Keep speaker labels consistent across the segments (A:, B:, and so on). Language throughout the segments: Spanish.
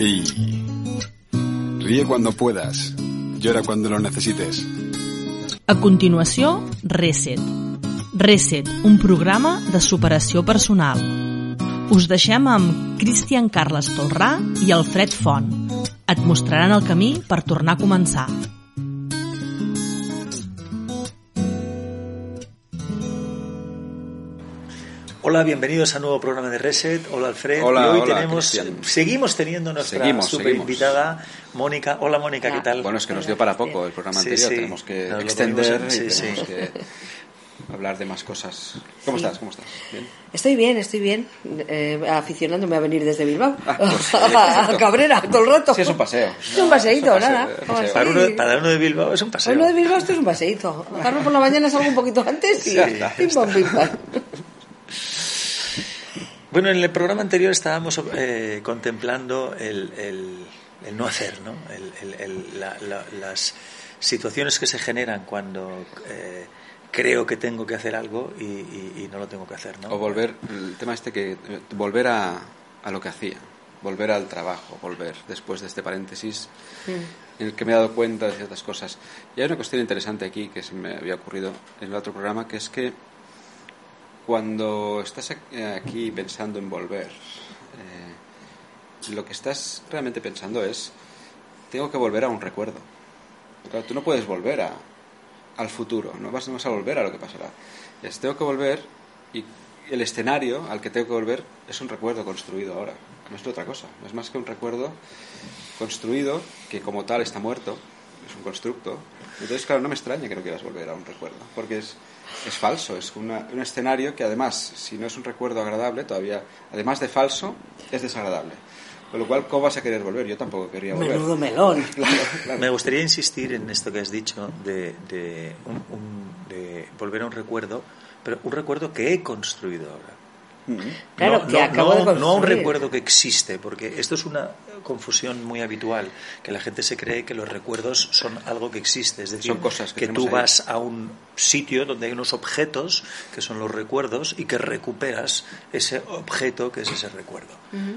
A: Y ríe cuando puedas, llora cuando lo necesites.
B: A continuació, Reset. Reset, un programa de superació personal. Us deixem amb Cristian Carles Tolrà i Alfred Font. Et mostraran el camí per tornar a començar.
C: Hola, bienvenidos a un nuevo programa de Reset. Hola Alfred.
A: Hola,
C: y hoy
A: hola,
C: tenemos,
A: Cristian.
C: seguimos teniendo nuestra
A: Seguimos,
C: super
A: seguimos.
C: invitada Mónica. Hola Mónica, ¿qué tal?
A: Bueno, es que nos dio para poco el programa
C: Sí,
A: anterior.
C: sí.
A: Tenemos que
C: Nos
A: extender
C: comimos,
A: y
C: sí,
A: tenemos
C: sí.
A: que hablar de más cosas. ¿Cómo estás? ¿Cómo estás? ¿Bien?
D: Estoy bien, estoy bien. Eh, aficionándome a venir desde Bilbao.
A: Ah, pues sí,
D: a. Cabrera, todo el rato.
A: Sí, es un paseo.
D: Es un paseíto,
A: Es un paseo,
D: nada.
A: paseo.
C: Para,
D: sí.
C: uno, para uno de Bilbao es un paseo.
D: Uno de Bilbao esto es un paseíto. Carlos por la mañana salgo un poquito antes y
A: Ya está,
D: pim pam pim pam.
C: Bueno, en el programa anterior estábamos eh, contemplando el, el- el no hacer, ¿no? El- el- el- la- la- las situaciones que se generan cuando eh, creo que tengo que hacer algo y, y- y no lo tengo que hacer, ¿no?
A: O volver, el tema este que, eh, volver a, a lo que hacía, volver al trabajo, volver después de este paréntesis en el que me he dado cuenta de ciertas cosas. Y hay una cuestión interesante aquí que se me había ocurrido en el otro programa, que es que cuando estás aquí pensando en volver, eh, lo que estás realmente pensando es, tengo que volver a un recuerdo. Claro, tú no puedes volver a, al futuro, no vas, no vas a volver a lo que pasará. Es, tengo que volver y el escenario al que tengo que volver es un recuerdo construido ahora, no es otra cosa, no es más que un recuerdo construido que como tal está muerto, es un constructo. Entonces, claro, no me extraña que no quieras volver a un recuerdo, porque es, es falso, es una- un escenario que además, si no es un recuerdo agradable, todavía, además de falso, es desagradable. Con lo cual, ¿cómo vas a querer volver? Yo tampoco querría volver.
D: Menudo melón.
A: Claro, claro.
C: Me gustaría insistir en esto que has dicho de, de un- un- de volver a un recuerdo, pero un recuerdo que he construido ahora.
D: Claro,
C: no,
D: que
C: no-
D: acabo
C: no-
D: de
C: no a un recuerdo que existe, porque esto es una confusión muy habitual, que la gente se cree que los recuerdos son algo que existe, es decir,
A: Son cosas que
C: tú
A: tenemos ahí.
C: vas a un sitio donde hay unos objetos que son los recuerdos y que recuperas ese objeto que es ese recuerdo.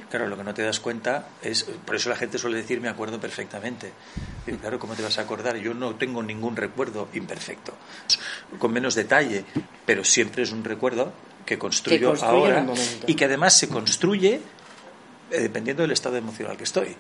C: Claro, lo que no te das cuenta es, por eso la gente suele decir me acuerdo perfectamente. Y claro, ¿cómo te vas a acordar? Yo no tengo ningún recuerdo imperfecto, con menos detalle, pero siempre es un recuerdo que construyo ahora y que además se construye eh, dependiendo del estado emocional que estoy.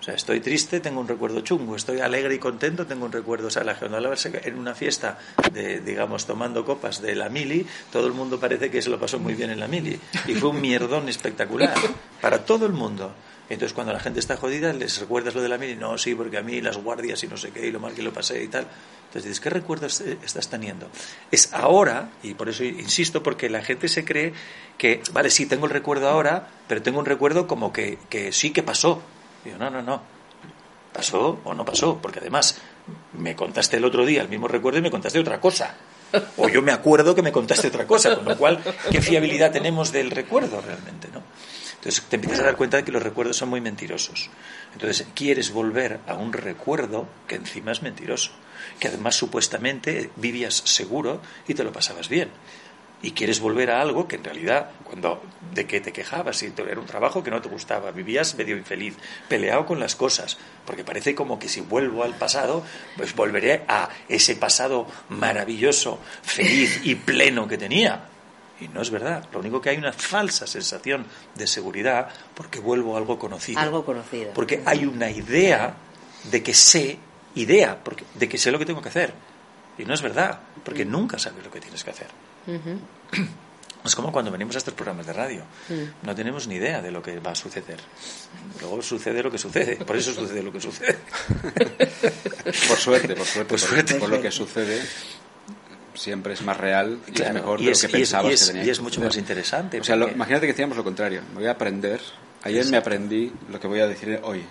C: O sea, estoy triste, tengo un recuerdo chungo. Estoy alegre y contento, tengo un recuerdo. O sea, la en una fiesta, de, digamos, tomando copas de la mili, todo el mundo parece que se lo pasó muy bien en la mili. Y fue un mierdón espectacular para todo el mundo. Entonces, cuando la gente está jodida, les recuerdas lo de la mili. No, sí, porque a mí las guardias y no sé qué, y lo mal que lo pasé y tal. Entonces dices, ¿qué recuerdos estás teniendo? Es ahora, y por eso insisto, porque la gente se cree que, vale, sí, tengo el recuerdo ahora, pero tengo un recuerdo como que, que sí que pasó. Digo, no, no, no. ¿Pasó o no pasó? Porque además me contaste el otro día el mismo recuerdo y me contaste otra cosa. O yo me acuerdo que me contaste otra cosa, con lo cual, ¿qué fiabilidad tenemos del recuerdo realmente? ¿no? Entonces te empiezas a dar cuenta de que los recuerdos son muy mentirosos. Entonces quieres volver a un recuerdo que encima es mentiroso, que además supuestamente vivías seguro y te lo pasabas bien. Y quieres volver a algo que en realidad, cuando de que te quejabas y era un trabajo que no te gustaba, vivías medio infeliz, peleado con las cosas, porque parece como que si vuelvo al pasado, pues volveré a ese pasado maravilloso, feliz y pleno que tenía. Y no es verdad. Lo único que hay una falsa sensación de seguridad porque vuelvo a algo conocido.
D: Algo conocido.
C: Porque hay una idea de que sé, idea, porque, de que sé lo que tengo que hacer. Y no es verdad, porque nunca sabes lo que tienes que hacer. Es como cuando venimos a estos programas de radio. No tenemos ni idea de lo que va a suceder. Luego sucede lo que sucede. Por eso sucede lo que sucede.
A: Por suerte, por suerte,
C: Por
A: por,
C: suerte.
A: por lo que sucede siempre es más real y
C: Claro,
A: es mejor
C: y
A: de
C: es-
A: lo que
C: y es-
A: pensabas
C: y es-
A: que tenía
C: y es mucho más interesante,
A: O sea, lo- imagínate que decíamos lo contrario. Me voy a aprender. Ayer me aprendí lo que voy a decir hoy.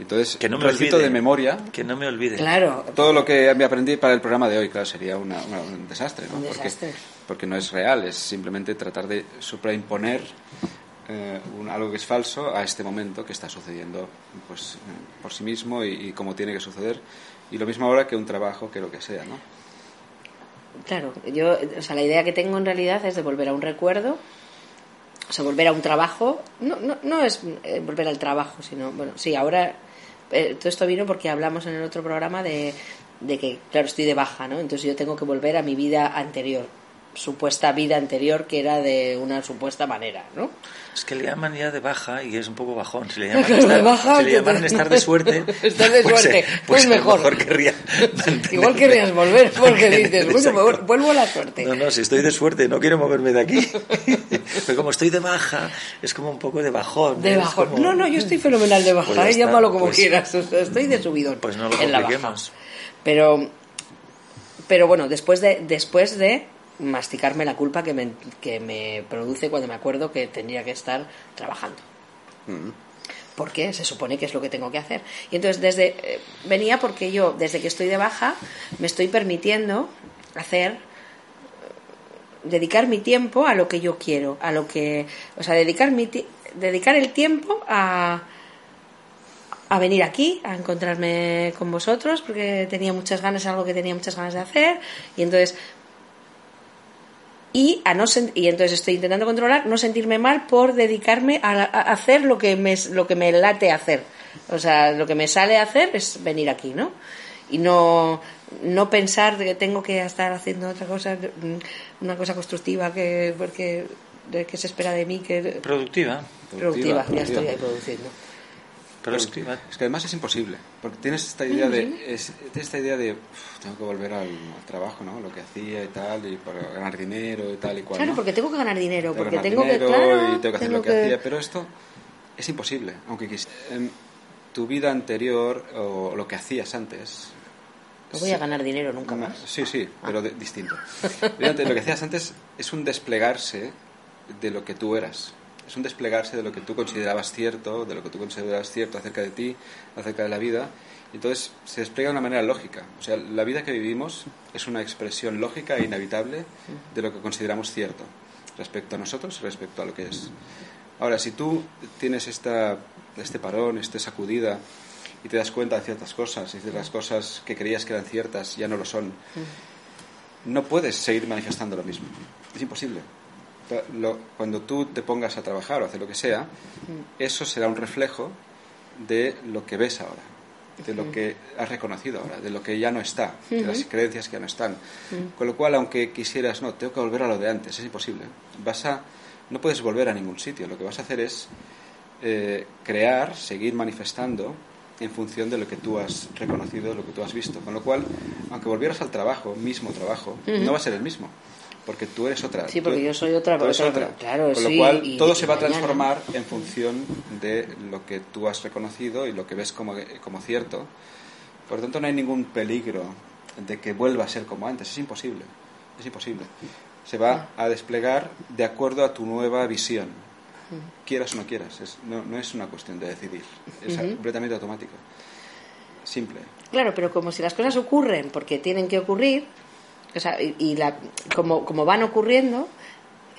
A: Entonces,
C: Que no me
A: recito
C: olvide.
A: de memoria
C: Que no me olvide.
D: Claro.
A: todo lo que me aprendí para el programa de hoy. Claro, sería una- una- un desastre, ¿no?
D: Un
A: Porque-
D: desastre.
A: Porque, no es real, es simplemente tratar de supraimponer eh, un- algo que es falso a este momento que está sucediendo pues, eh, por sí mismo y, y como tiene que suceder. Y lo mismo ahora que un trabajo, que lo que sea, ¿no?
D: Claro, yo, o sea, la idea que tengo en realidad es de volver a un recuerdo, o sea, volver a un trabajo. No, no, no es eh, volver al trabajo, sino, bueno, sí, ahora eh, todo esto vino porque hablamos en el otro programa de, de que, claro, estoy de baja, ¿no? Entonces yo tengo que volver a mi vida anterior, supuesta vida anterior que era de una supuesta manera, ¿no?
C: Es que le llaman ya de baja y es un poco bajón. Si le llaman,
D: de
C: estar,
D: baja,
C: si le llaman estar de suerte,
D: Estar de
C: pues,
D: suerte,
C: eh,
D: pues
C: pues
D: mejor.
C: querría
D: Igual querrías volver porque dices, bueno, me vuelvo a la suerte.
C: No, no, si estoy de suerte, no quiero moverme de aquí. Pero como estoy de baja, es como un poco de bajón.
D: De
C: es
D: bajón.
C: como-
D: No, no, yo estoy fenomenal de baja,
C: Pues
D: ¿eh? llámalo como quieras. o sea, estoy de subidón.
C: Pues no lo
D: en la baja.
C: compliquemos.
D: Pero, pero bueno, después de, después de masticarme la culpa que me, que me produce cuando me acuerdo que tendría que estar trabajando. Porque se supone que es lo que tengo que hacer. Y entonces desde eh, venía porque yo, desde que estoy de baja, me estoy permitiendo hacer dedicar mi tiempo a lo que yo quiero, a lo que, o sea, dedicar mi dedicar el tiempo a a venir aquí, a encontrarme con vosotros, porque tenía muchas ganas, algo que tenía muchas ganas de hacer, y entonces y a no sen- y entonces estoy intentando controlar no sentirme mal por dedicarme a, la- a hacer lo que me lo que me late hacer o sea lo que me sale a hacer es venir aquí no y no no pensar que tengo que estar haciendo otra cosa mm, una cosa constructiva que porque de que se espera de mí que
C: Productiva.
D: productiva, ya
A: productiva.
D: estoy ahí produciendo
C: Productiva.
A: Es que además es imposible, porque tienes esta idea de, es- tienes esta idea de "Uf, tengo que volver al, al trabajo, ¿no? Lo que hacía y tal, y para ganar dinero y tal y cual.
D: claro
A: ¿no?
D: porque tengo que ganar dinero
A: Tengo
D: porque
A: ganar
D: tengo que claro,
A: y tengo que hacer
D: tengo
A: lo que, hacía, pero esto es imposible, aunque quisiera. Tu vida anterior o lo que hacías antes.
D: no voy a ganar dinero nunca más
A: Sí, sí, pero de- distinto. Lo que hacías antes es un desplegarse de lo que tú eras. Es un desplegarse de lo que tú considerabas cierto, de lo que tú considerabas cierto acerca de ti, acerca de la vida. Entonces se despliega de una manera lógica. O sea, la vida que vivimos es una expresión lógica e inevitable de lo que consideramos cierto respecto a nosotros y respecto a lo que es. Ahora, si tú tienes esta, este parón, esta sacudida, y te das cuenta de ciertas cosas, y de las cosas que creías que eran ciertas ya no lo son, no puedes seguir manifestando lo mismo. Es imposible. Lo- cuando tú te pongas a trabajar o hacer lo que sea, eso será un reflejo de lo que ves ahora, de lo que has reconocido ahora, de lo que ya no está, de las creencias que ya no están. Con lo cual, aunque quisieras, no, tengo que volver a lo de antes, es imposible. Vas a, no puedes volver a ningún sitio. Lo que vas a hacer es eh, crear, seguir manifestando en función de lo que tú has reconocido, de lo que tú has visto. Con lo cual, aunque volvieras al trabajo, mismo trabajo, no va a ser el mismo, porque tú eres otra.
D: Sí,
A: Tú-
D: porque yo soy otra-
A: eres
D: otra-
A: otra.
D: claro,
A: Con lo
D: sí,
A: cual,
D: y-
A: todo
D: y
A: se va a
D: mañana.
A: transformar en función de lo que tú has reconocido y lo que ves como, como cierto. Por lo tanto, no hay ningún peligro de que vuelva a ser como antes. Es imposible. Es imposible. Se va a desplegar de acuerdo a tu nueva visión. Quieras o no quieras. Es- no, no es una cuestión de decidir. Es completamente automático. Simple.
D: Claro, pero como si las cosas ocurren porque tienen que ocurrir, o sea, y, y la, como, como van ocurriendo,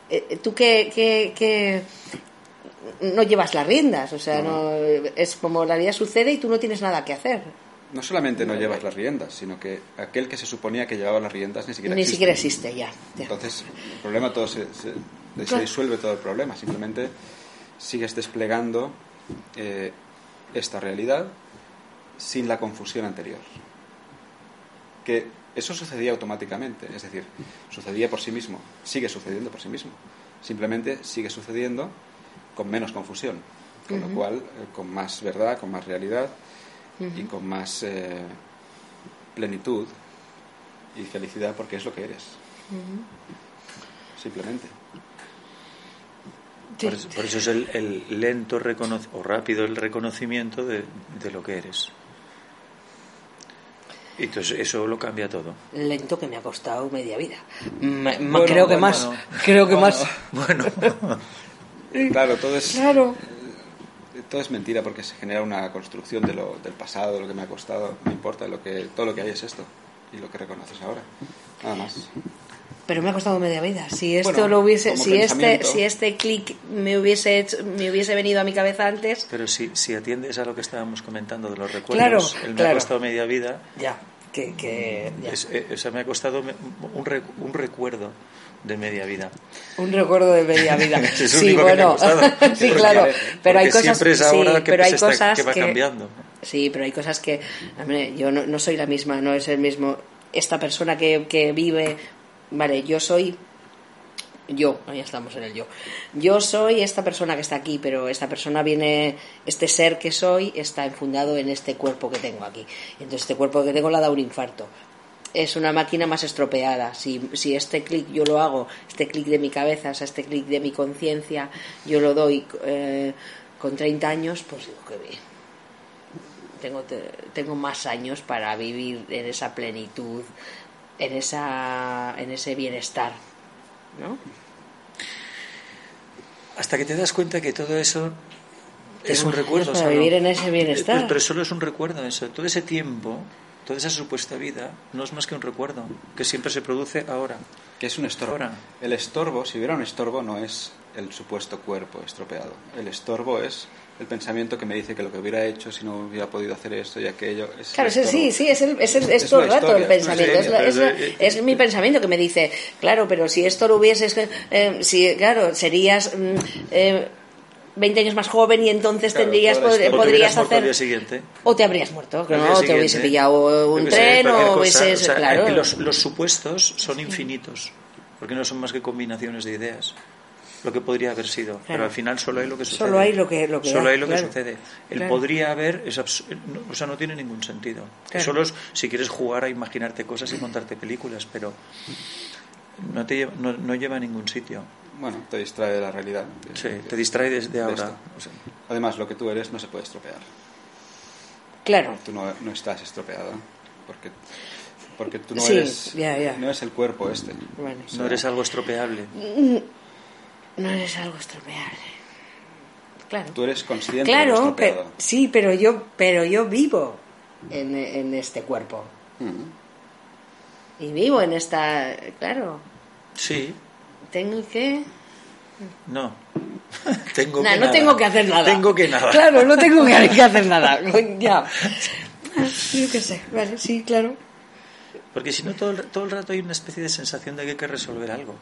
D: eh, tú que, que, que no llevas las riendas, o sea, no. es como la vida sucede y tú no tienes nada que hacer.
A: No solamente no llevas las riendas, sino que aquel que se suponía que llevaba las riendas ni siquiera
D: Ni
A: existe.
D: siquiera existe ya. ya.
A: Entonces, el problema todo se, se- se
D: Claro.
A: disuelve todo el problema. Simplemente sigues desplegando eh, esta realidad sin la confusión anterior. Que eso sucedía automáticamente, es decir, sucedía por sí mismo, sigue sucediendo por sí mismo. Simplemente sigue sucediendo con menos confusión, con lo cual eh, con más verdad, con más realidad y con más eh, plenitud y felicidad porque es lo que eres. Simplemente.
C: Por, eso, por eso es el, el lento o rápido el reconocimiento de, de lo que eres. Y entonces eso lo cambia todo.
D: Lento que me ha costado media vida. Me- me-
C: Bueno,
D: creo que
C: bueno,
D: más.
C: no.
D: Creo que
C: Bueno,
D: más.
C: Bueno,
A: Claro, todo es,
D: Claro.
A: todo es mentira porque se genera una construcción de lo, del pasado, de lo que me ha costado. No importa, lo que, todo lo que hay es esto y lo que reconoces ahora. Nada más.
D: Pero me ha costado media vida. Si esto
A: Bueno,
D: lo hubiese, si este, si este clic me hubiese hecho- me hubiese venido a mi cabeza antes,
C: pero si, si atiendes a lo que estábamos comentando de los recuerdos,
D: Claro,
C: el me ha costado media vida,
D: ya. que, que ya.
C: Es- eh, o sea, me ha costado un, re- un recuerdo de media vida.
D: Un recuerdo de media vida.
C: Es
D: sí, bueno, sí, claro. Pero hay cosas,
C: siempre es
D: sí,
C: ahora que,
D: pero hay
C: se está-
D: cosas
C: que va
D: que-
C: cambiando.
D: Sí, pero hay cosas que, hombre, yo no, no soy la misma, no es el mismo. Esta persona que, que vive, vale, yo soy, yo, ahí estamos en el yo. Yo soy esta persona que está aquí, pero esta persona viene, este ser que soy está enfundado en este cuerpo que tengo aquí. Entonces este cuerpo que tengo le ha dado un infarto. Es una máquina más estropeada. Si, si este clic yo lo hago, este clic de mi cabeza, o sea, este clic de mi conciencia, yo lo doy eh, con 30 años, pues digo que bien tengo, te- tengo más años para vivir en esa plenitud, en, esa, en ese bienestar. ¿no?
C: Hasta que te das cuenta que todo eso es un recuerdo.
D: para
C: solo.
D: vivir en ese bienestar.
C: Pero, pero solo es un recuerdo eso. Todo ese tiempo, toda esa supuesta vida, no es más que un recuerdo que siempre se produce ahora.
A: Que es un estorbo.
C: Ahora.
A: El estorbo, si hubiera un estorbo, no es el supuesto cuerpo estropeado. El estorbo es el pensamiento que me dice que lo que hubiera hecho si no hubiera podido hacer esto y aquello. Es
D: Claro, sí, sí, es, el, es, el- es
A: Es
D: todo el rato
A: historia,
D: el pensamiento. Es, la-
C: historia,
D: es la-
C: pero es-
D: es mi pensamiento que me dice, claro, pero si esto lo hubieses. eh, si, claro, serías mm, eh, 20 años más joven y entonces
A: Claro,
D: tendrías.
C: O
D: podrías
C: al
D: hacer.
C: día siguiente.
D: O te habrías muerto, no, te hubiese pillado un tren o hubieses.
C: O sea,
D: claro.
C: los, los supuestos son infinitos, porque no son más que combinaciones de ideas. Lo que podría haber sido, pero al final solo hay lo que sucede.
D: Solo hay lo que- lo que
C: Solo
D: hay,
C: hay lo que sucede. El
D: Claro.
C: podría haber es no, o sea, no tiene ningún sentido.
D: Claro.
C: Solo es si quieres jugar a imaginarte cosas y montarte películas, pero no te lleva, no, no lleva a ningún sitio.
A: Bueno, te distrae de la realidad. de-
C: Sí,
A: de-
C: te distrae desde
A: de
C: ahora.
A: esto.
C: O sea,
A: Además, lo que tú eres no se puede estropear.
D: Claro.
A: Tú no, no estás estropeada. Porque, porque tú no
D: Sí,
A: eres.
D: ya, ya.
A: No es el cuerpo este.
D: Bueno,
C: no eres algo estropeable.
D: No eres algo estropeable. Claro.
A: Tú eres consciente de lo
D: Claro,
A: estropeado.
D: pero, sí, pero yo, pero yo vivo en, en este cuerpo.
A: Mm.
D: Y vivo en esta. Claro.
C: Sí,
D: Tengo que.
C: no. tengo
D: Nah,
C: que
D: no
C: nada.
D: tengo que hacer nada.
C: Tengo que nada.
D: Claro, no tengo que, que hacer nada. ya. Yo qué sé. Vale, sí, claro.
C: Porque si no, todo el, todo el rato hay una especie de sensación de que hay que resolver algo.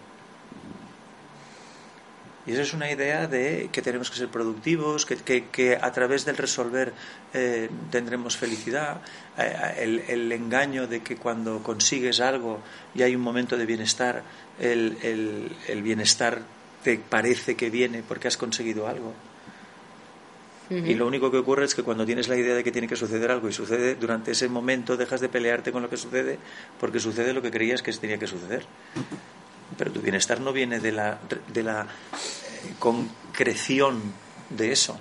C: Y eso es una idea de que tenemos que ser productivos, que, que- que a través del resolver eh, tendremos felicidad, eh, el, el engaño de que cuando consigues algo y hay un momento de bienestar, el, el- el bienestar te parece que viene porque has conseguido algo. Y lo único que ocurre es que cuando tienes la idea de que tiene que suceder algo y sucede, durante ese momento dejas de pelearte con lo que sucede porque sucede lo que creías que tenía que suceder. Pero tu bienestar no viene de la, de la concreción de eso.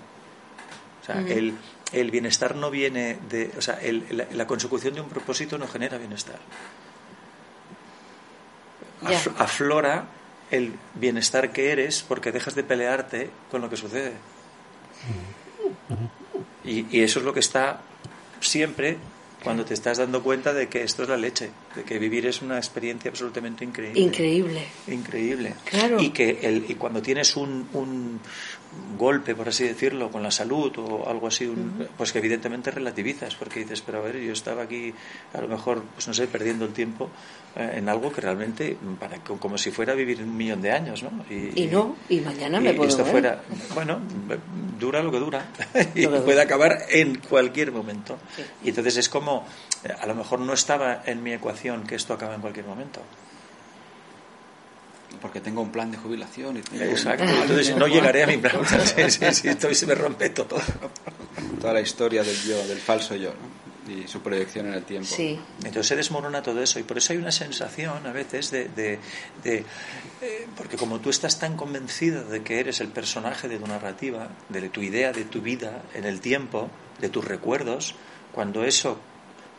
C: O sea, el, el bienestar no viene de. O sea, el- la, la consecución de un propósito no genera bienestar. Aflora el bienestar que eres porque dejas de pelearte con lo que sucede. Y, y eso es lo que está siempre cuando te estás dando cuenta de que esto es la leche, de que vivir es una experiencia absolutamente increíble.
D: Increíble.
C: Increíble.
D: Claro.
C: Y que el, y cuando tienes un, un golpe, por así decirlo, con la salud o algo así, un- pues que evidentemente relativizas, porque dices, pero a ver, yo estaba aquí a lo mejor, pues no sé, perdiendo el tiempo eh, en algo que realmente, para, como si fuera vivir un millón de años, ¿no?
D: Y no, y mañana me
C: y
D: puedo
C: esto fuera, bueno, dura lo que dura y puede acabar en cualquier momento.
D: Sí.
C: Y entonces es como, eh, a lo mejor no estaba en mi ecuación que esto acaba en cualquier momento.
A: Porque tengo un plan de jubilación y tengo
C: Exacto. Entonces no llegaré a mi plan. Sí, sí, sí, esto se me rompe todo.
A: toda la historia del yo, del falso yo, ¿no? y su proyección en el tiempo.
D: Sí.
C: Entonces se desmorona todo eso y por eso hay una sensación a veces de... de- de, eh, porque como tú estás tan convencido de que eres el personaje de tu narrativa, de tu idea, de tu vida en el tiempo, de tus recuerdos, cuando eso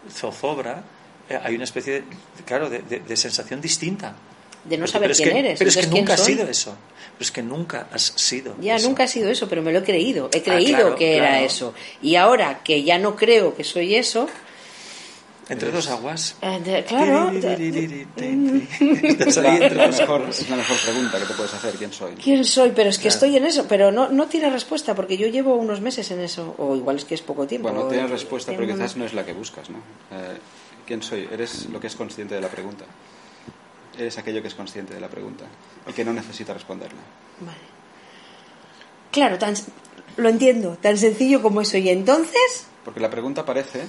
C: zozobra, eh, hay una especie, de, claro, de, de- de sensación distinta.
D: De no
C: Porque-
D: saber
C: es
D: quién
C: que-
D: eres.
C: Pero es que
D: entonces, ¿quién
C: nunca has
D: soy?
C: sido eso. Pero es que nunca has sido
D: Ya,
C: eso.
D: nunca ha sido eso, pero me lo he creído. He
C: Ah,
D: creído
C: claro,
D: que era eso. Y ahora que ya no creo que soy eso,
C: Entre dos aguas.
D: eh, claro.
C: Estás
A: Es
C: ahí
A: la,
C: entre dos
A: mejor,
C: aguas.
A: es la mejor pregunta que te puedes hacer, ¿quién soy?
D: ¿Quién soy? Pero es que
C: Claro.
D: estoy en eso. Pero no, no tiene respuesta, porque yo llevo unos meses en eso. O igual es que es poco tiempo.
A: Bueno, tienes respuesta, pero quizás no es la que buscas, ¿no? Eh, quién soy, eres lo que es consciente de la pregunta. Eres aquello que es consciente de la pregunta y que no necesita responderla.
D: Vale. Claro, tan, lo entiendo, tan sencillo como eso. ¿Y entonces?
A: Porque la pregunta aparece,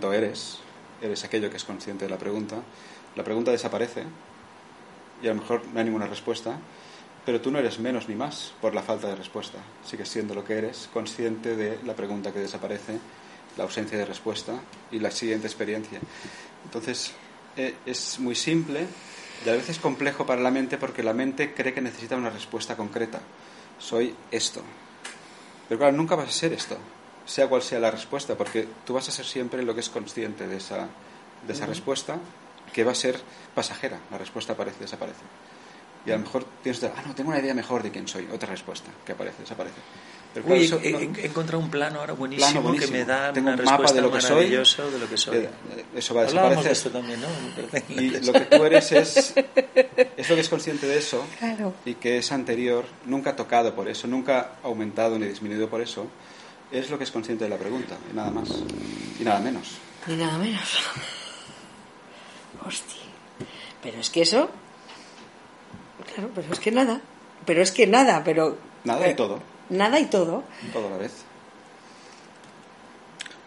A: lo eres, eres aquello que es consciente de la pregunta, la pregunta desaparece y a lo mejor no hay ninguna respuesta, pero tú no eres menos ni más por la falta de respuesta. Sigues siendo lo que eres, consciente de la pregunta que desaparece, la ausencia de respuesta y la siguiente experiencia. Entonces, eh, es muy simple y a veces complejo para la mente porque la mente cree que necesita una respuesta concreta. Soy esto. Pero claro, nunca vas a ser esto, sea cual sea la respuesta, porque tú vas a ser siempre lo que es consciente de esa, de esa respuesta, que va a ser pasajera. La respuesta aparece, desaparece. Y a lo mejor tienes, ah, no, tengo una idea mejor de quién soy. Otra respuesta que aparece, desaparece.
C: Pero claro, Uy, eso, he, no, he, encontrado un plano ahora buenísimo, plano buenísimo. que me da
A: Tengo
C: una
A: un mapa de lo que soy,
C: de lo que soy.
A: Eh, Eso va a
C: Hablábamos
A: desaparecer.
C: de también, ¿no?
A: Y lo que tú eres es, es lo que es consciente de eso
D: Claro.
A: y que es anterior, nunca tocado por eso, nunca aumentado ni disminuido por eso, es lo que es consciente de la pregunta, y nada más, y nada menos.
D: Ni nada menos. Hostia. Pero es que eso. Claro, pero es que nada. Pero es que nada, pero.
A: Nada y
D: eh,
A: todo,
D: Nada y todo.
A: todo a la vez.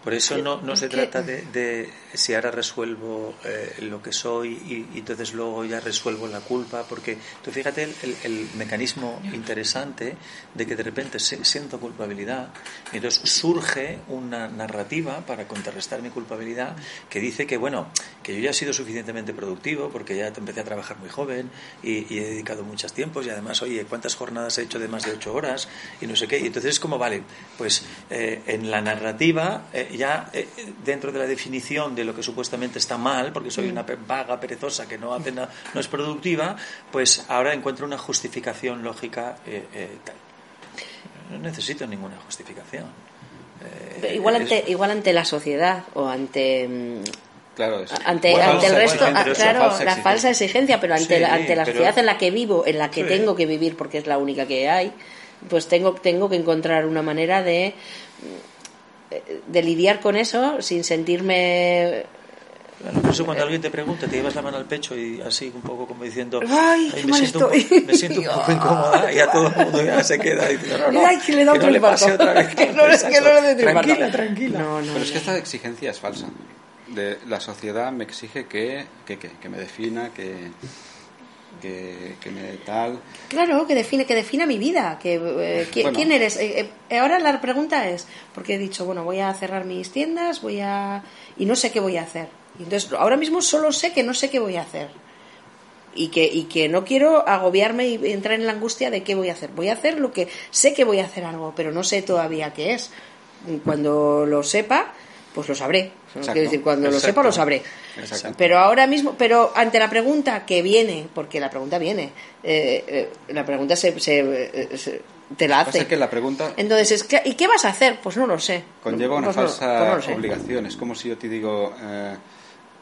C: Por eso no, no se trata de, de si ahora resuelvo eh, lo que soy y, y entonces luego ya resuelvo la culpa, porque tú fíjate el, el- el mecanismo interesante de que de repente se- siento culpabilidad y entonces surge una narrativa para contrarrestar mi culpabilidad que dice que, bueno, que yo ya he sido suficientemente productivo porque ya empecé a trabajar muy joven y, y he dedicado muchos tiempos y además, oye, ¿cuántas jornadas he hecho de más de ocho horas? Y no sé qué. Y entonces es como, vale, pues eh, en la narrativa, eh, ya eh, dentro de la definición de lo que supuestamente está mal, porque soy una pe- vaga, perezosa que no hace nada, no es productiva, pues ahora encuentro una justificación lógica eh, eh, tal. No necesito ninguna justificación. Eh,
D: Igual
C: es-
D: ante, igual ante la sociedad o ante. mm,
A: Claro, es
D: Ante,
A: Bueno,
D: ante el resto,
C: bueno,
D: ah, claro,
A: falsa
D: la
A: exigencia.
D: falsa exigencia, pero ante,
C: Sí,
D: la, ante la
C: pero-
D: sociedad en la que vivo, en la que
C: Sí.
D: tengo que vivir, porque es la única que hay, pues tengo, tengo que encontrar una manera de, de lidiar con eso sin sentirme
C: Claro, por eso cuando alguien te pregunta, te llevas la mano al pecho y así un poco como diciendo,
D: Ay, qué
C: me,
D: mal
C: siento un
D: estoy".
C: poco, me siento un poco incómoda y a todo el mundo ya se queda diciendo, no, no,
D: Ay, que le da
C: que no le
D: infarto.
C: pase otra vez.
D: Que no que no le dé.
C: Tranquila, tranquila.
D: No, no,
A: Pero es que
D: no.
A: esta exigencia es falsa. De, la sociedad me exige que, que, que, que me defina, que, que, que me tal.
D: Claro, que define, que defina mi vida. Que, eh, ¿qui-
A: Bueno.
D: ¿Quién eres? Eh, eh, ahora la pregunta es, porque he dicho, bueno, voy a cerrar mis tiendas, voy a... y no sé qué voy a hacer. Y entonces, ahora mismo solo sé que no sé qué voy a hacer. Y que, y que no quiero agobiarme y entrar en la angustia de qué voy a hacer. Voy a hacer lo que sé que voy a hacer algo, pero no sé todavía qué es. Cuando lo sepa, pues lo sabré.
A: Exacto.
D: Quiero decir, cuando lo sepa, lo sabré.
A: Exacto.
D: Pero ahora mismo, pero ante la pregunta que viene, porque la pregunta viene, eh, eh, la pregunta se, se, eh, se- te la
A: Pasa
D: hace.
A: que la pregunta
D: Entonces, es que- ¿y qué vas a hacer? Pues no lo sé.
A: conlleva una
D: Pues no-
A: falsa
D: pues no
A: obligación. Es como si yo te digo, eh,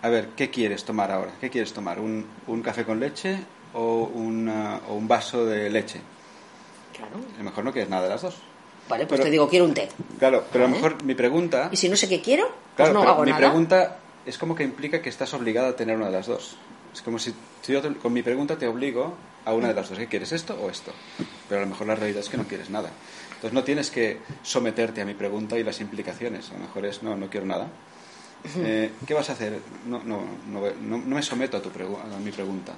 A: a ver, ¿qué quieres tomar ahora? ¿Qué quieres tomar? ¿Un, un café con leche o, una- o un vaso de leche?
D: Claro.
A: A lo mejor no quieres nada de las dos.
D: Vale, pues
A: Pero-
D: te digo, quiero un té.
A: Claro, pero a lo
D: ¿Vale?
A: mejor mi pregunta...
D: Y si no sé qué quiero, pues
A: Claro,
D: no
A: pero
D: hago
A: mi
D: nada.
A: pregunta es como que implica que estás obligada a tener una de las dos. Es como si, yo te- con mi pregunta te obligo a una de las dos. ¿Qué quieres, esto o esto? Pero a lo mejor la realidad es que no quieres nada. Entonces no tienes que someterte a mi pregunta y las implicaciones. A lo mejor es, no, no quiero nada. Eh, ¿Qué vas a hacer? No, no, no, no- no me someto a, tu a mi pregunta.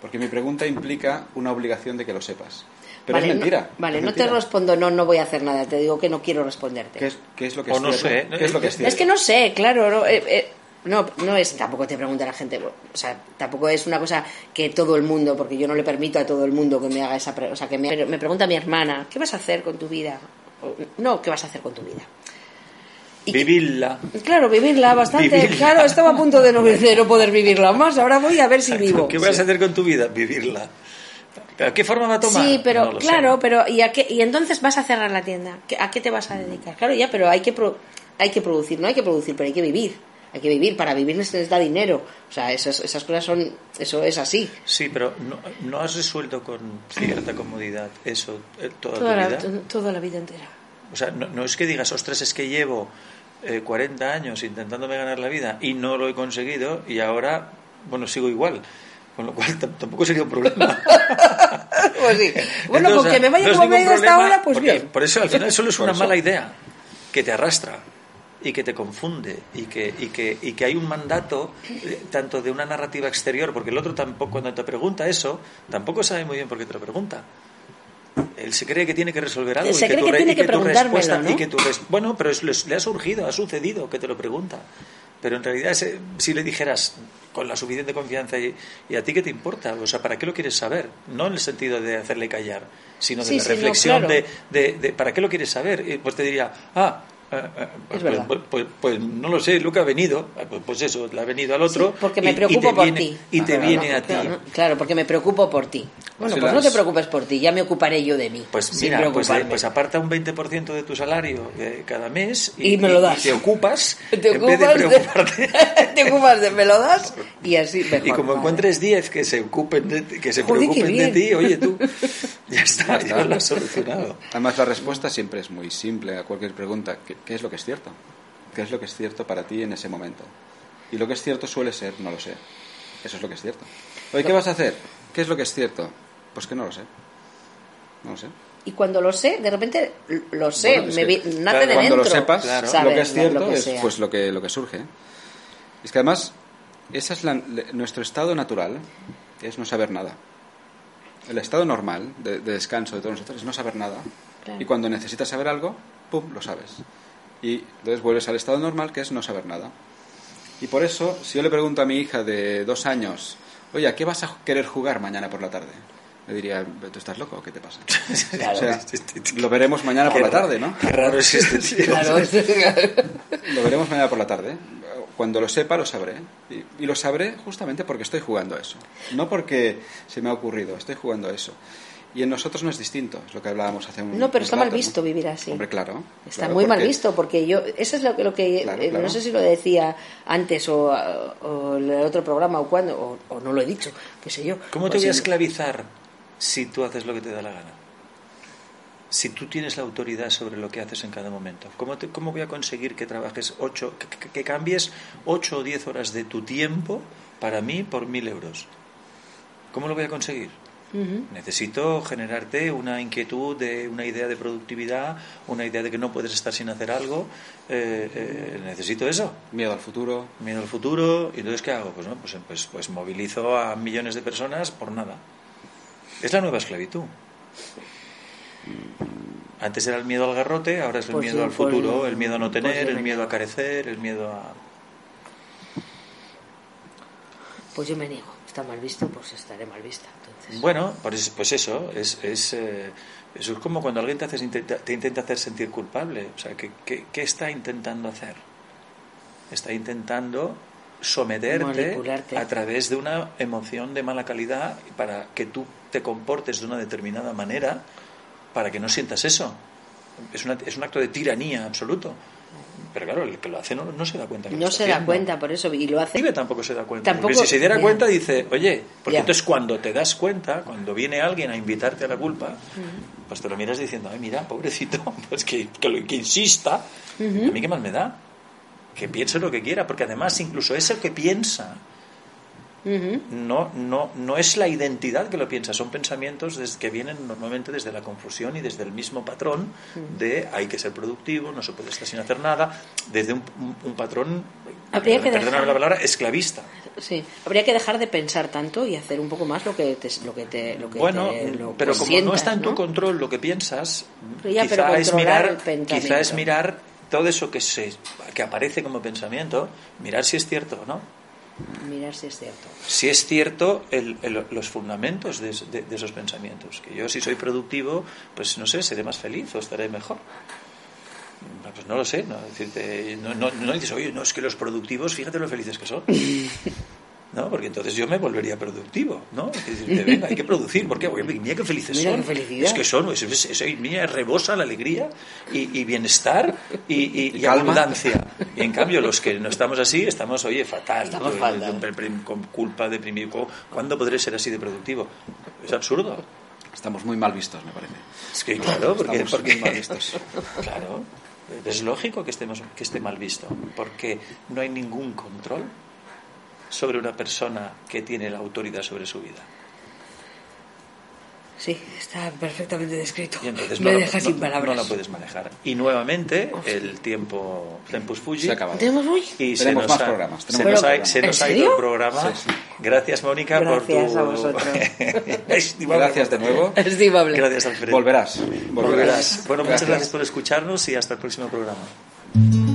A: Porque mi pregunta implica una obligación de que lo sepas. Pero
D: vale,
A: es mentira.
D: No, vale,
A: es
D: no te respondo, no, no voy a hacer nada. Te digo que no quiero responderte.
A: ¿Qué es, qué es lo que
C: O
A: es
C: no
A: cierto?
C: sé.
A: ¿Qué es lo que es
D: Es
A: cierto?
D: que no sé, claro, no, eh, eh, no, no es, tampoco te pregunta la gente, o sea, tampoco es una cosa que todo el mundo, porque yo no le permito a todo el mundo que me haga esa, pre- o sea, que me, pero me pregunta mi hermana, ¿qué vas a hacer con tu vida? O, no, ¿qué vas a hacer con tu vida? Y que-
C: Vivirla.
D: claro, vivirla bastante,
C: Vivirla.
D: claro, estaba a punto de no, de no poder vivirla más, ahora voy a ver si vivo.
C: ¿Qué vas a hacer con tu vida? Vivirla. ¿Pero qué forma va a tomar?
D: Sí, pero
C: No lo sé.
D: claro, pero ¿y, a qué, y entonces vas a cerrar la tienda. ¿Qué- ¿A qué te vas a dedicar? Claro, ya, pero hay que pro- hay que producir, no hay que producir, pero hay que vivir. Hay que vivir, para vivir se necesita dinero. O sea, esas, esas cosas son, eso es así.
C: Sí, pero no, no has resuelto con cierta comodidad eso eh, toda,
D: Toda
C: tu
D: la,
C: vida.
D: to- toda la vida entera.
C: O sea, no, no es que digas, ostras, es que llevo eh, 40 años intentándome ganar la vida y no lo he conseguido y ahora, bueno, sigo igual. Con lo cual tam- tampoco sería un problema.
D: Pues sí. Bueno,
C: Entonces,
D: con que me vaya
C: no
D: como me ido hasta ahora, pues
C: porque
D: bien.
C: Por eso al final solo es una mala idea que te arrastra y que te confunde y que, y que, y que hay un mandato eh, tanto de una narrativa exterior, porque el otro tampoco, cuando te pregunta eso, tampoco sabe muy bien por qué te lo pregunta. Él se cree que tiene que resolver algo
D: Se
C: y que
D: cree que tiene
C: que
D: que
C: y que tu res- bueno, pero es- les- le ha surgido, ha sucedido que te lo pregunta. Pero en realidad ese- si le dijeras con la suficiente confianza y, y a ti qué te importa, o sea, ¿para qué lo quieres saber? No en el sentido de hacerle callar, sino de
D: Sí,
C: la
D: sí, no,
C: reflexión
D: claro.
C: de, de- de ¿para qué lo quieres saber? Y pues te diría, ah, eh, eh, pues,
D: verdad.
C: pues- pues- pues no lo sé, Luca ha venido, pues, pues eso, le ha venido al otro.
D: Sí, porque me
C: y- y
D: preocupo por
C: viene-
D: ti.
C: Y te
D: Claro,
C: viene
D: ¿no?
C: a ti.
D: Claro, claro, porque me preocupo por ti. Bueno, pues no te preocupes por ti, ya me ocuparé yo de mí.
C: Pues mira, pues, eh, pues aparta un 20% de tu salario eh, cada mes
D: Y me lo das.
C: te ocupas
D: te
C: en vez de
D: ocupas
C: preocuparte.
D: te ocupas de me lo das y así mejor.
C: Y como
D: Vale.
C: encuentres 10 que se ocupen de que se
D: Joder,
C: preocupen de ti, oye tú, ya está, ya lo has solucionado.
A: Además, la respuesta siempre es muy simple a cualquier pregunta. ¿Qué, qué es lo que es cierto? ¿Qué es lo que es cierto para ti en ese momento? Y lo que es cierto suele ser, no lo sé. Eso es lo que es cierto. Oye, ¿qué vas a hacer? ¿Qué es lo que es cierto? Pues que no lo sé. No lo sé.
D: Y cuando lo sé, de repente lo sé,
A: Bueno,
D: me
A: que,
D: vi- nace
C: claro,
D: de
A: Cuando
D: dentro.
A: lo sepas,
C: Claro.
D: saber
A: lo que es cierto
D: lo que
A: es
D: sea.
A: pues lo que, lo que surge. Es que además, esa es la- nuestro estado natural, es no saber nada. El estado normal de, de descanso de todos nosotros es no saber nada.
D: Claro.
A: Y cuando necesitas saber algo, ¡pum!, lo sabes. Y entonces vuelves al estado normal, que es no saber nada. Y por eso, si yo le pregunto a mi hija de dos años, oye, ¿a qué vas a querer jugar mañana por la tarde? Le diría, ¿tú estás loco? ¿Qué te pasa?
D: Claro.
A: O sea, lo veremos mañana por la tarde, ¿no?
C: Qué raro es este tío.
D: Claro,
A: Lo veremos mañana por la tarde. Cuando lo sepa, lo sabré. Y, y lo sabré justamente porque estoy jugando a eso. No porque se me ha ocurrido, estoy jugando a eso. Y en nosotros no es distinto, es lo que hablábamos hace un
D: No, pero
A: un
D: está mal visto vivir así.
A: Hombre, claro.
D: Está
A: claro,
D: muy mal visto porque yo eso es lo que, lo que
A: Claro,
D: eh,
A: claro.
D: no sé si lo decía antes o, o en el otro programa o cuando o, o no lo he dicho qué sé yo
C: ¿Cómo
D: O
C: te voy a esclavizar si tú haces lo que te da la gana? Si tú tienes la autoridad sobre lo que haces en cada momento, ¿cómo, te- cómo voy a conseguir que trabajes ocho, que, cambies ocho o diez horas de tu tiempo para mí por mil euros? ¿Cómo lo voy a conseguir? Necesito generarte una inquietud, de una idea de productividad, una idea de que no puedes estar sin hacer algo. Eh, eh, necesito eso.
A: Miedo al futuro.
C: Miedo al futuro. ¿Y entonces qué hago? Pues, no, pues, pues, pues movilizo a millones de personas por nada. Es la nueva esclavitud. Antes era el miedo al garrote, ahora es el
D: Pues
C: miedo
D: sí,
C: al
D: pues
C: futuro, el miedo a no
D: pues
C: tener, el miedo a carecer, el miedo a...
D: pues yo me niego está mal visto pues estaré mal vista entonces
C: Bueno, pues, pues eso, es, es, eh, eso es como cuando alguien te, hace, intenta, te intenta hacer sentir culpable. O sea, ¿qué, qué, qué está intentando hacer? Está intentando someterte a través de una emoción de mala calidad para que tú te comportes de una determinada manera para que no sientas eso. Es, una- es un acto de tiranía absoluto. Pero claro, el que lo hace no, no se da cuenta. que lo
D: no
C: está
D: se da cuenta por eso y lo hace
C: Pibe tampoco se da cuenta.
D: Tampoco-
C: porque si se diera cuenta, dice, oye, porque entonces cuando te das cuenta, cuando viene alguien a invitarte a la culpa, pues te lo miras diciendo, ay, mira, pobrecito, pues que, que, lo- que insista, a mí qué más me da. Que piense lo que quiera, porque además incluso es el que piensa. No, no, no es la identidad que lo piensa, son pensamientos des- que vienen normalmente desde la confusión y desde el mismo patrón de hay que ser productivo, no se puede estar sin hacer nada, desde un, un- un patrón,
D: Habría que
C: perdóname
D: dejar-
C: la palabra, esclavista.
D: Sí, habría que dejar de pensar tanto y hacer un poco más lo que te, lo que te, lo que
C: Bueno,
D: te- lo
C: pero
D: que
C: como
D: sientas,
C: no está en tu control lo que piensas,
D: ya,
C: quizá, es mirar, quizá es mirar todo eso que, se, que aparece como pensamiento, mirar si es cierto o no.
D: Mirar si es cierto.
C: Si es cierto el- el- los fundamentos de, de- de esos pensamientos. Que yo si soy productivo, pues no sé, seré más feliz o estaré mejor. Pues no lo sé, no, Decirte, no, no, no dices, oye, no es que los productivos, fíjate lo felices que son. ¿No? Porque entonces yo me volvería productivo, ¿no? Es venga, hay que producir. ¿Por qué? Porque mira qué felices
D: Mira
C: son.
D: qué felicidad.
C: Es que son, es, es, es- mira, rebosa la alegría y, y bienestar y, y- y
A: calma.
C: abundancia. Y en cambio, los que no estamos así, estamos, oye, fatal.
D: Estamos fatal.
C: con culpa, deprimido. ¿Cuándo podré ser así de productivo? Es absurdo.
A: Estamos muy mal vistos, me parece.
C: Es que claro, porque,
A: Estamos
C: porque
A: muy mal vistos.
C: claro, Es lógico que, estemos, que esté mal visto, porque no hay ningún control sobre una persona que tiene la autoridad sobre su vida.
D: Sí, está perfectamente descrito.
C: Y entonces
D: Me
C: no,
D: deja
C: la,
D: sin
C: no-
D: palabras.
C: no la puedes manejar. Y nuevamente el tiempo Tempus Fuji.
A: Se ha acabado.
D: ¿Tenemos hoy?
C: Y se
A: Tenemos
C: nos
A: más
C: ha-
A: programas,
C: Se
A: tenemos
C: nos,
D: más
C: ha, se nos
D: ¿En
C: ha ido el programa.
A: Sí, sí.
C: Gracias, Mónica,
D: Gracias
C: por tu.
D: a vosotros.
A: Gracias de nuevo.
D: Estimable.
C: Gracias, Alfredo.
A: Volverás.
C: Volverás. Bueno, muchas gracias por escucharnos y hasta el próximo programa.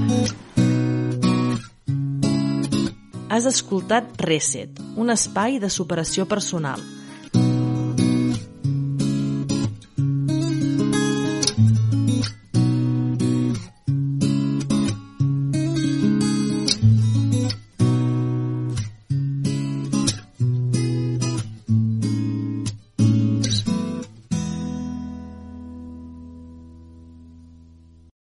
B: Has escoltat Reset, un espai de superació personal,